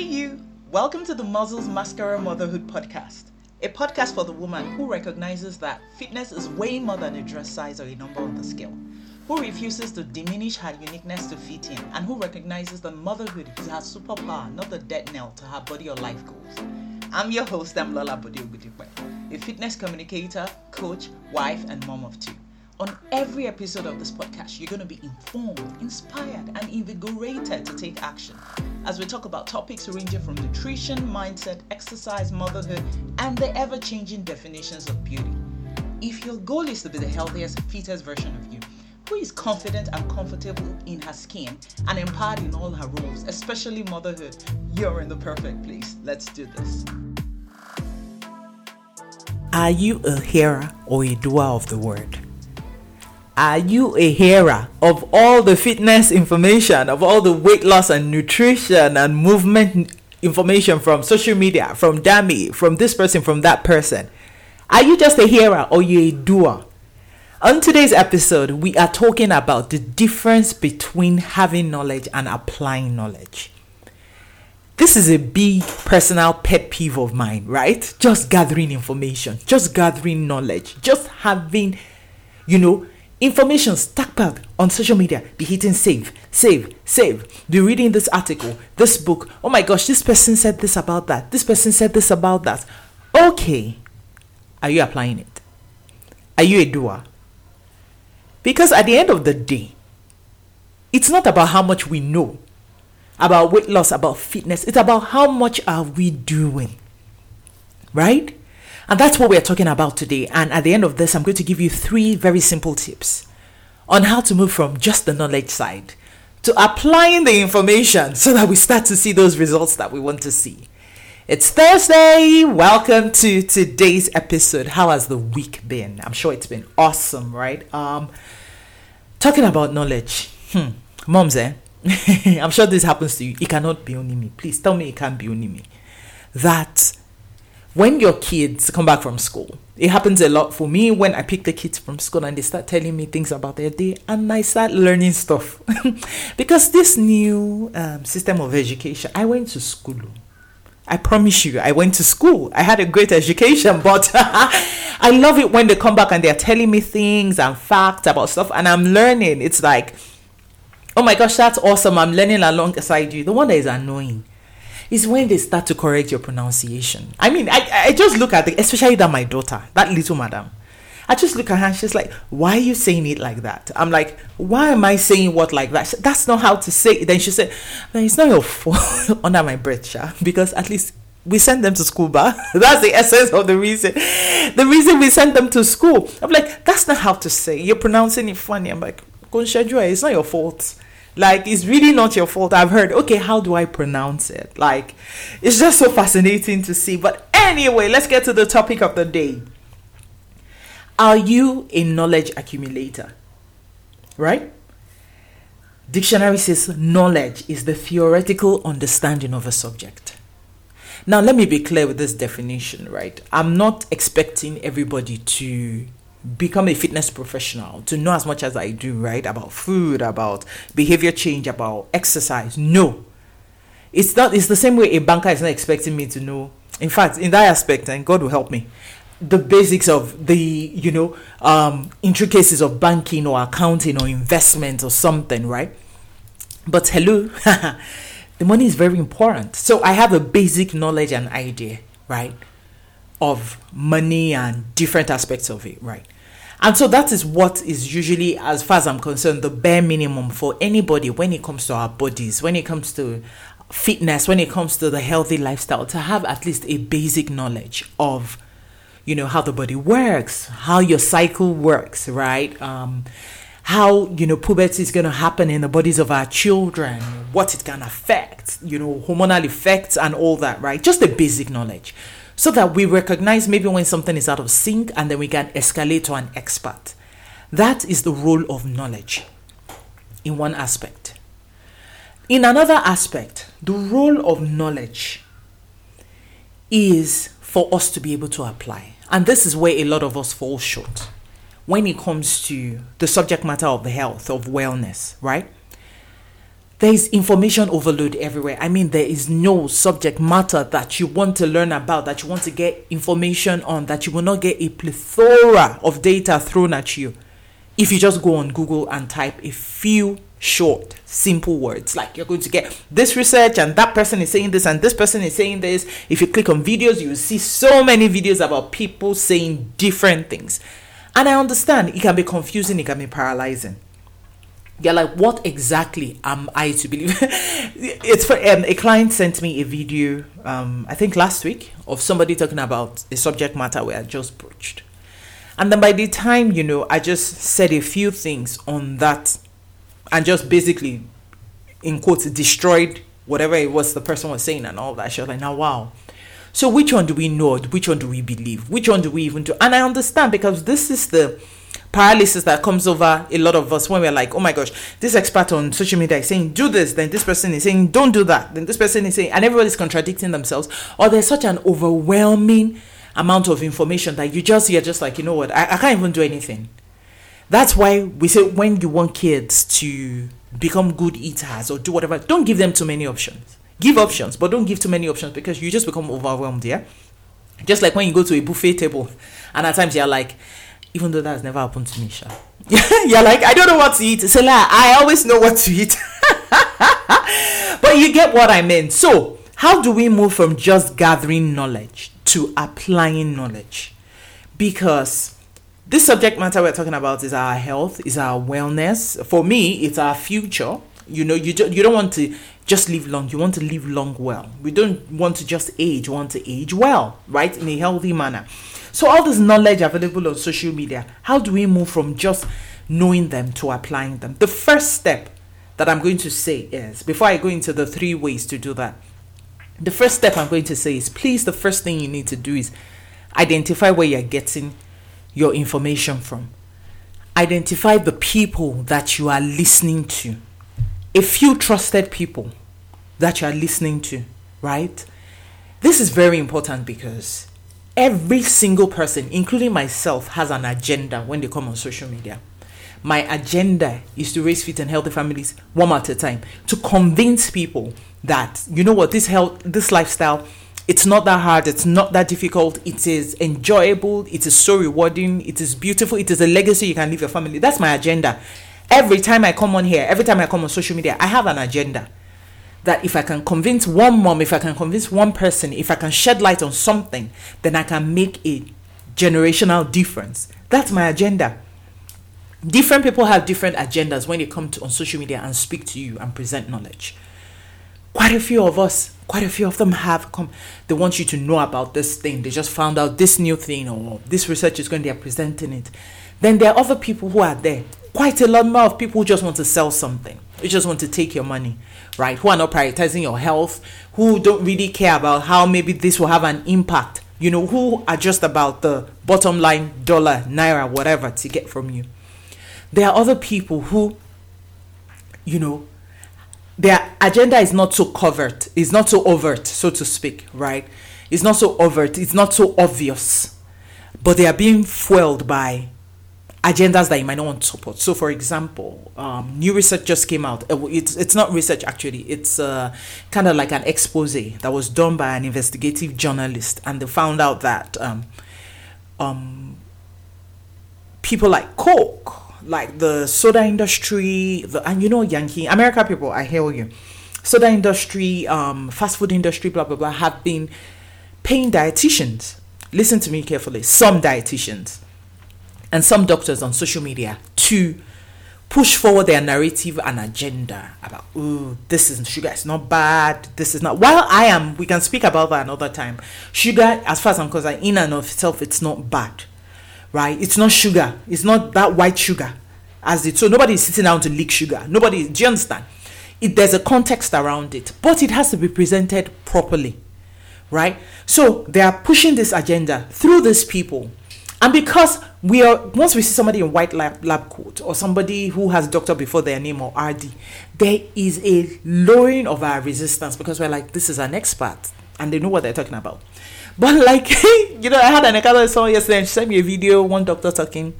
Hey, you! Welcome to the Muscles Mascara Motherhood Podcast, a podcast for the woman who recognizes that fitness is way more than a dress size or a number on the scale, who refuses to diminish her uniqueness to fit in, and who recognizes that motherhood is her superpower, not the dead nail to her body or life goals. I'm your host, I'm Lola Bodiogudipe, a fitness communicator, coach, wife, and mom of two. On every episode of this podcast, you're going to be informed, inspired, and invigorated to take action as we talk about topics ranging from nutrition, mindset, exercise, motherhood, and the ever changing definitions of beauty. If your goal is to be the healthiest, fittest version of you, who is confident and comfortable in her skin and empowered in all her roles, especially motherhood, you're in the perfect place. Let's do this. Are you a hearer or a doer of the word? Are you a hearer of all the fitness information, of all the weight loss and nutrition and movement information from social media, from Dammy, from this person, from that person? Are you just a hearer or you a doer? On today's episode, we are talking about the difference between having knowledge and applying knowledge. This is a big personal pet peeve of mine, right? Just gathering information, just gathering knowledge, just having, you know, information stockpiled on social media. Be hitting save save save. Be reading this article this book. Oh my gosh this person said this about that. This person said this about that. Okay. Are you applying it? Are you a doer? Because at the end of the day it's not about how much we know about weight loss about fitness. It's about how much are we doing. Right and that's what we're talking about today. And at the end of this, I'm going to give you three very simple tips on how to move from just the knowledge side to applying the information so that we start to see those results that we want to see. It's Thursday. Welcome to today's episode. How has the week been? I'm sure it's been awesome, right? Um talking about knowledge. Hmm. Moms, eh? I'm sure this happens to you. It cannot be only me. Please tell me it can't be only me. That when your kids come back from school, it happens a lot for me when I pick the kids from school and they start telling me things about their day and I start learning stuff. because this new um, system of education, I went to school. I promise you, I went to school. I had a great education, but I love it when they come back and they're telling me things and facts about stuff and I'm learning. It's like, oh my gosh, that's awesome. I'm learning alongside you. The one that is annoying is when they start to correct your pronunciation. I mean, I, I just look at it, especially that my daughter, that little madam. I just look at her and she's like, Why are you saying it like that? I'm like, Why am I saying what like that? That's not how to say it. Then she said, It's not your fault under my breath, Sha, because at least we send them to school, but that's the essence of the reason. The reason we send them to school. I'm like, That's not how to say. You're pronouncing it funny. I'm like, It's not your fault. Like, it's really not your fault. I've heard, okay, how do I pronounce it? Like, it's just so fascinating to see. But anyway, let's get to the topic of the day. Are you a knowledge accumulator? Right? Dictionary says knowledge is the theoretical understanding of a subject. Now, let me be clear with this definition, right? I'm not expecting everybody to become a fitness professional to know as much as I do, right? About food, about behavior change, about exercise. No. It's not it's the same way a banker is not expecting me to know. In fact, in that aspect, and God will help me, the basics of the, you know, um intricacies of banking or accounting or investment or something, right? But hello, the money is very important. So I have a basic knowledge and idea, right? Of money and different aspects of it, right? And so that is what is usually, as far as I'm concerned, the bare minimum for anybody when it comes to our bodies, when it comes to fitness, when it comes to the healthy lifestyle, to have at least a basic knowledge of, you know, how the body works, how your cycle works, right? Um, how you know puberty is going to happen in the bodies of our children, what it can affect, you know, hormonal effects and all that, right? Just the basic knowledge so that we recognize maybe when something is out of sync and then we can escalate to an expert. That is the role of knowledge in one aspect. In another aspect, the role of knowledge is for us to be able to apply. And this is where a lot of us fall short when it comes to the subject matter of the health, of wellness, right? there is information overload everywhere. I mean, there is no subject matter that you want to learn about, that you want to get information on, that you will not get a plethora of data thrown at you if you just go on Google and type a few short, simple words. Like you're going to get this research, and that person is saying this, and this person is saying this. If you click on videos, you will see so many videos about people saying different things. And I understand it can be confusing, it can be paralyzing you're like, what exactly am I to believe? it's for um, a client sent me a video, um, I think last week, of somebody talking about a subject matter where I just broached. And then by the time, you know, I just said a few things on that and just basically, in quotes, destroyed whatever it was the person was saying and all that. She was like, now, wow. So which one do we know? Which one do we believe? Which one do we even do? And I understand because this is the paralysis that comes over a lot of us when we're like, oh my gosh, this expert on social media is saying do this, then this person is saying don't do that, then this person is saying, and everybody's contradicting themselves, or there's such an overwhelming amount of information that you just you're just like, you know what, I, I can't even do anything. That's why we say when you want kids to become good eaters or do whatever, don't give them too many options. Give options, but don't give too many options because you just become overwhelmed, yeah? Just like when you go to a buffet table and at times you're like, even though that has never happened to me, Sha. You're like, I don't know what to eat. It's a. I always know what to eat. but you get what I mean. So, how do we move from just gathering knowledge to applying knowledge? Because this subject matter we're talking about is our health, is our wellness. For me, it's our future. You know, you, ju- you don't want to just live long. You want to live long well. We don't want to just age. We want to age well, right? In a healthy manner. So, all this knowledge available on social media, how do we move from just knowing them to applying them? The first step that I'm going to say is before I go into the three ways to do that, the first step I'm going to say is please, the first thing you need to do is identify where you're getting your information from. Identify the people that you are listening to. A few trusted people that you are listening to, right? This is very important because every single person, including myself, has an agenda when they come on social media. My agenda is to raise fit and healthy families one at a time, to convince people that you know what this health, this lifestyle, it's not that hard, it's not that difficult, it is enjoyable, it is so rewarding, it is beautiful, it is a legacy you can leave your family. That's my agenda. Every time I come on here, every time I come on social media, I have an agenda that if I can convince one mom, if I can convince one person, if I can shed light on something, then I can make a generational difference. That's my agenda. Different people have different agendas when they come to on social media and speak to you and present knowledge. Quite a few of us, quite a few of them have come. They want you to know about this thing. They just found out this new thing or this research is going to be presenting it. Then there are other people who are there. Quite a lot more of people who just want to sell something. Who just want to take your money right? Who are not prioritizing your health, who don't really care about how maybe this will have an impact, you know, who are just about the bottom line dollar, naira, whatever to get from you. There are other people who, you know, their agenda is not so covert, it's not so overt, so to speak, right? It's not so overt, it's not so obvious, but they are being fueled by agendas that you might not want to support. So, for example, um, new research just came out. Uh, it's it's not research actually. It's uh, kind of like an expose that was done by an investigative journalist, and they found out that um, um, people like Coke, like the soda industry, the and you know Yankee America people, I hear you. Soda industry, um, fast food industry, blah blah blah, have been paying dietitians. Listen to me carefully. Some dietitians and some doctors on social media to push forward their narrative and agenda about oh this is sugar it's not bad this is not while i am we can speak about that another time. Sugar as far as i'm concerned in and of itself it's not bad right? It's not sugar. It's not that white sugar as it so nobody is sitting down to lick sugar. Nobody do you understand? It, there's a context around it but it has to be presented properly right? So they are pushing this agenda through these people. And because we are, once we see somebody in white lab, lab coat or somebody who has doctor before their name or RD, there is a lowering of our resistance because we're like, this is an expert and they know what they're talking about. But like, you know, I had an encounter with someone yesterday and she sent me a video, one doctor talking.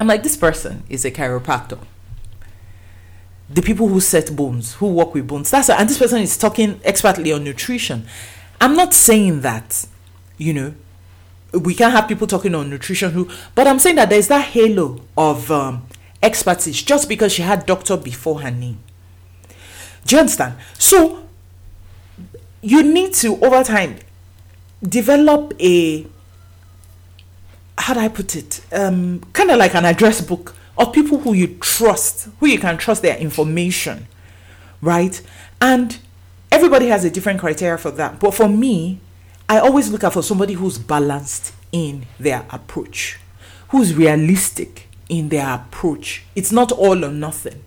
I'm like, this person is a chiropractor. the people who set bones, who work with bones. That's it. and this person is talking expertly on nutrition. I'm not saying that, you know, we can't have people talking on nutrition who, but I'm saying that there's that halo of um, expertise just because she had doctor before her name. Do you understand? So you need to over time develop a how do I put it? Um, kind of like an address book of people who you trust, who you can trust their information, right? And everybody has a different criteria for that. But for me, I always look out for somebody who's balanced in their approach, who's realistic in their approach. It's not all or nothing,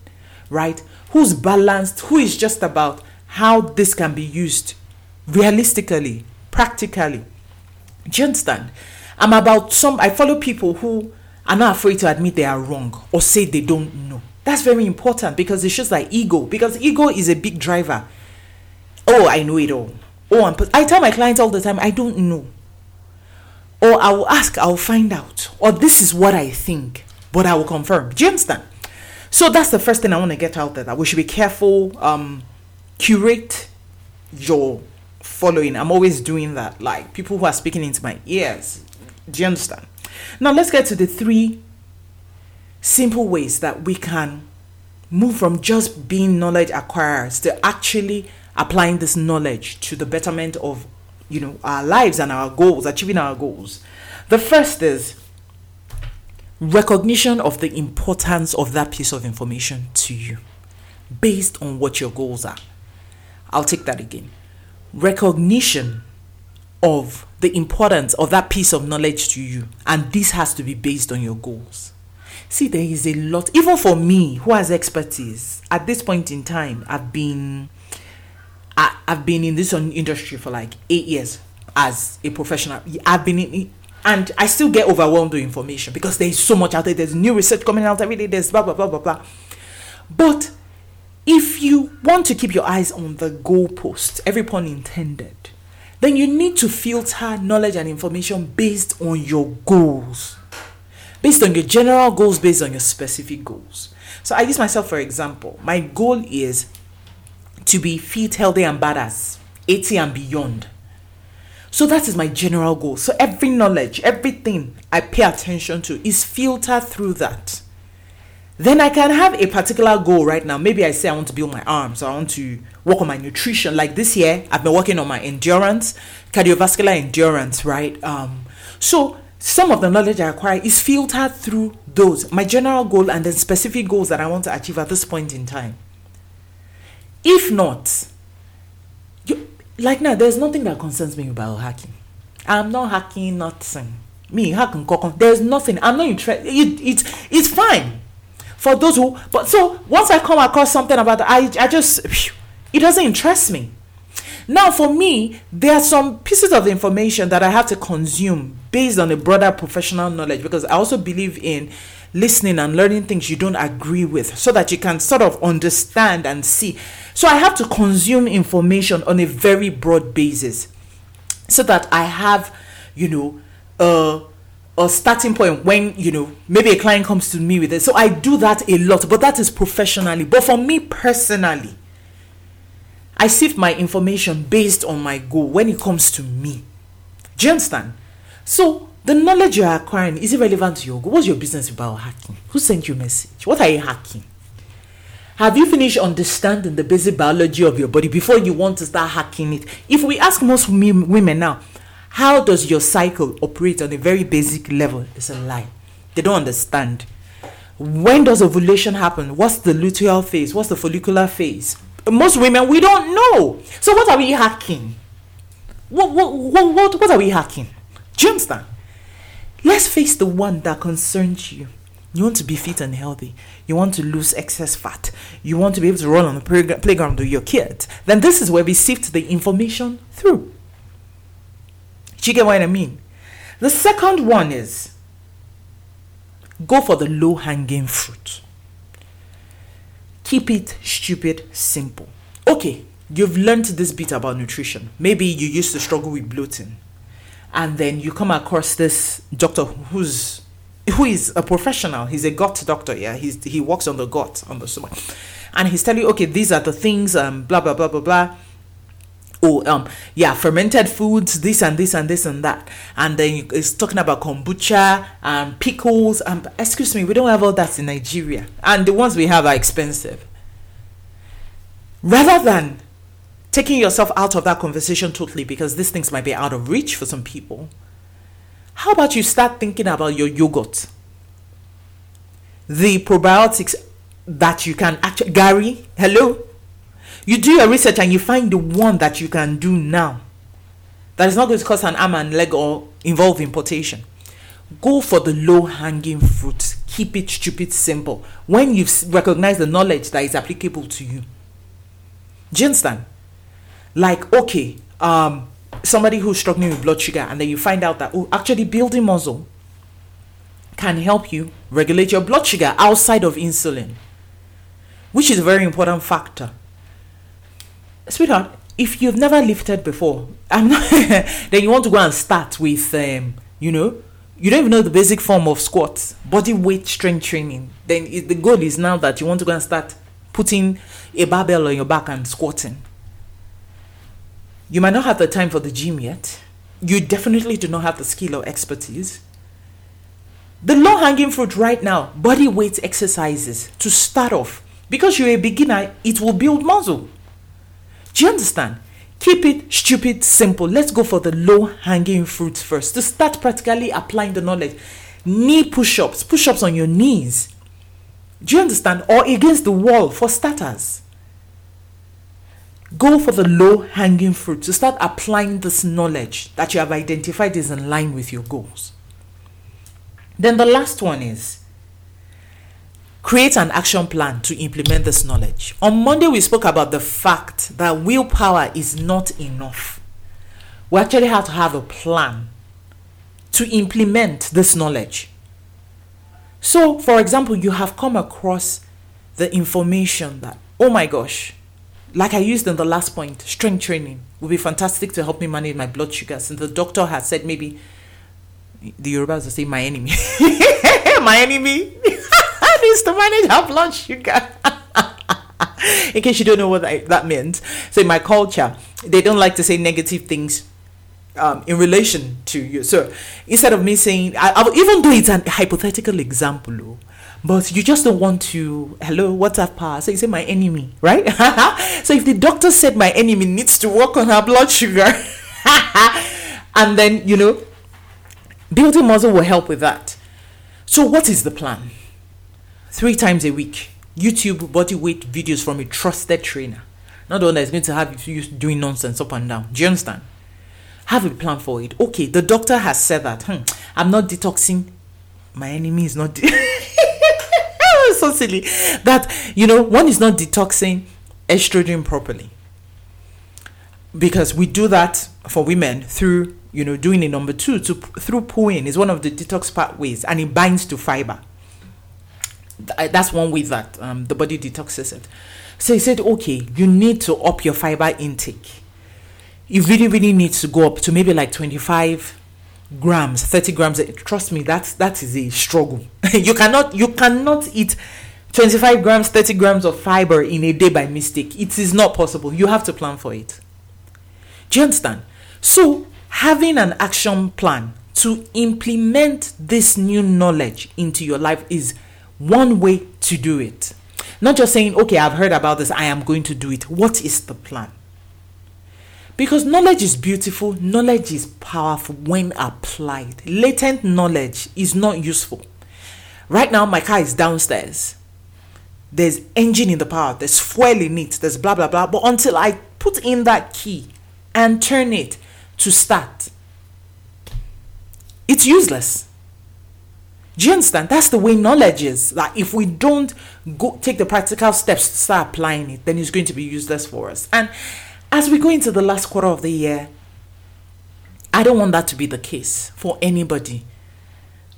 right? Who's balanced, who is just about how this can be used realistically, practically. Do you understand? I'm about some, I follow people who are not afraid to admit they are wrong or say they don't know. That's very important because it's just like ego. Because ego is a big driver. Oh, I know it all. Oh, I'm, I tell my clients all the time, I don't know. Or I will ask, I will find out. Or this is what I think, but I will confirm. Do you understand? So that's the first thing I want to get out there. That we should be careful. Um, curate your following. I'm always doing that. Like people who are speaking into my ears. Do you understand? Now let's get to the three simple ways that we can move from just being knowledge acquirers to actually applying this knowledge to the betterment of you know our lives and our goals achieving our goals the first is recognition of the importance of that piece of information to you based on what your goals are i'll take that again recognition of the importance of that piece of knowledge to you. And this has to be based on your goals. See, there is a lot, even for me who has expertise at this point in time, I've been. I, I've been in this industry for like eight years as a professional. I've been in, and I still get overwhelmed with information because there is so much out there. There's new research coming out every day. There's blah blah blah blah blah. But if you want to keep your eyes on the goalpost, every pun intended, then you need to filter knowledge and information based on your goals, based on your general goals, based on your specific goals. So I use myself for example. My goal is to be fit, healthy, and badass, 80 and beyond. So that is my general goal. So every knowledge, everything I pay attention to is filtered through that then I can have a particular goal right now. Maybe I say I want to build my arms, I want to work on my nutrition. Like this year, I've been working on my endurance, cardiovascular endurance, right? Um, so some of the knowledge I acquire is filtered through those, my general goal and then specific goals that I want to achieve at this point in time. If not, you, like now, there's nothing that concerns me about hacking. I'm not hacking nothing. Me hacking, there's nothing. I'm not interested. It, it, it's fine for those who but so once i come across something about i, I just it doesn't interest me now for me there are some pieces of information that i have to consume based on a broader professional knowledge because i also believe in listening and learning things you don't agree with so that you can sort of understand and see. So i have to consume information on a very broad basis so that i have you know uh a starting point when you know maybe a client comes to me with it. So i do that a lot but that is professionally. But for me personally i sift my information based on my goal when it comes to me. Do you understand? So the knowledge you're acquiring is it relevant to your goal what's your business about hacking who sent you a message what are you hacking have you finished understanding the basic biology of your body before you want to start hacking it if we ask most women now how does your cycle operate on a very basic level? It's a lie. They don't understand. When does ovulation happen? What's the luteal phase? What's the follicular phase? Most women, we don't know. So what are we hacking? What, what, what, what, what are we hacking? Do you understand? Let's face the one that concerns you. You want to be fit and healthy. You want to lose excess fat. You want to be able to run on the playground with your kids. Then this is where we sift the information through. Do you get what I mean? The second one is go for the low hanging fruit. Keep it stupid simple. Okay, you've learned this bit about nutrition. Maybe you used to struggle with bloating. And then you come across this doctor who's who is a professional. He's a gut doctor, yeah. He's he works on the gut, on the stomach. and he's telling you, okay, these are the things, um, blah blah blah blah blah. Oh, um, yeah, fermented foods, this and this and this and that, and then it's talking about kombucha and pickles. and excuse me, we don't have all that in Nigeria, and the ones we have are expensive. Rather than taking yourself out of that conversation totally because these things might be out of reach for some people, how about you start thinking about your yogurt? The probiotics that you can actually, Gary, hello? You do your research and you find the one that you can do now that is not going to cost an arm and leg or involve importation. Go for the low hanging fruit. Keep it stupid simple. When you've recognized the knowledge that is applicable to you. Do you understand? Like, okay, um, somebody who's struggling with blood sugar, and then you find out that, oh, actually, building muscle can help you regulate your blood sugar outside of insulin, which is a very important factor. Sweetheart, if you've never lifted before, I'm not, then you want to go and start with, um, you know, you don't even know the basic form of squats, body weight strength training. Then it, the goal is now that you want to go and start putting a barbell on your back and squatting. You might not have the time for the gym yet. You definitely do not have the skill or expertise. The low hanging fruit right now, body weight exercises to start off. Because you're a beginner, it will build muscle. Do you understand? Keep it stupid simple. Let's go for the low hanging fruit first to start practically applying the knowledge. Knee push ups, push ups on your knees. Do you understand? Or against the wall for starters. Go for the low hanging fruit to start applying this knowledge that you have identified is in line with your goals. Then the last one is create an action plan to implement this knowledge. On Monday, we spoke about the fact that willpower is not enough. We actually have to have a plan to implement this knowledge. So, for example, you have come across the information that, oh my gosh, like I used in the last point, strength training would be fantastic to help me manage my blood sugar. Since the doctor has said maybe the Yorubas will say my enemy, my enemy needs to manage her blood sugar. in case you don't know what that, that meant, so in my culture, they don't like to say negative things um, in relation to you. So instead of me saying, I, I, even though it's a hypothetical example, but you just don't want to, hello, what's up, pa? So you say my enemy, right? so if the doctor said my enemy needs to work on her blood sugar, and then, you know, building muscle will help with that. So what is the plan? Three times a week, YouTube body weight videos from a trusted trainer. Not the one that is going to have you doing nonsense up and down. Do you understand? have a plan for it. Okay, the doctor has said that hmm, I'm not detoxing. My enemy is not. De- so silly that you know one is not detoxing estrogen properly. Because we do that for women through you know doing a number two to through pooing is one of the detox pathways and it binds to fiber. That's one way that um, the body detoxes it. So he said okay you need to up your fiber intake. You really really need to go up to maybe like 25 grams 30 grams eh, trust me that that is a struggle. You cannot you cannot eat 25 grams 30 grams of fiber in a day by mistake. It is not possible. You have to plan for it. Do you understand? So having an action plan to implement this new knowledge into your life is one way to do it. Not just saying okay i've heard about this. I am going to do it. What is the plan because knowledge is beautiful, knowledge is powerful when applied. Latent knowledge is not useful. Right now, my car is downstairs. There's engine in the power, there's fuel in it, there's blah blah blah. But until I put in that key and turn it to start, it's useless. Do you understand? That's the way knowledge is. That if we don't go take the practical steps to start applying it, then it's going to be useless for us. And as we go into the last quarter of the year, I don't want that to be the case for anybody.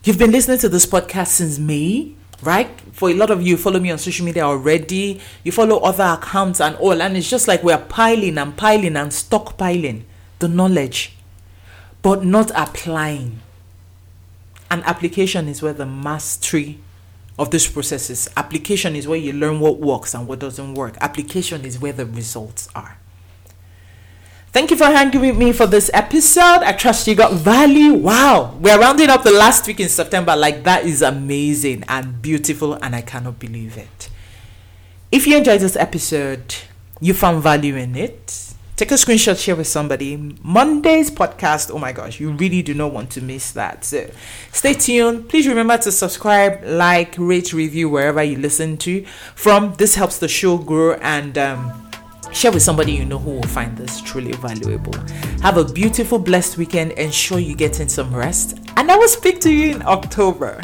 You've been listening to this podcast since May, right? For a lot of you, follow me on social media already. You follow other accounts and all, and it's just like we're piling and piling and stockpiling the knowledge, but not applying. And application is where the mastery of this process is application is where you learn what works and what doesn't work. Application is where the results are. Thank you for hanging with me for this episode. I trust you got value. Wow, we're rounding up the last week in September. Like, that is amazing and beautiful, and I cannot believe it. If you enjoyed this episode, you found value in it, take a screenshot, share with somebody. Monday's podcast, oh my gosh, you really do not want to miss that. So stay tuned. Please remember to subscribe, like, rate, review wherever you listen to from. This helps the show grow and um, share with somebody you know who will find this truly valuable. Have a beautiful, blessed weekend. Ensure you get in some rest. And I will speak to you in October.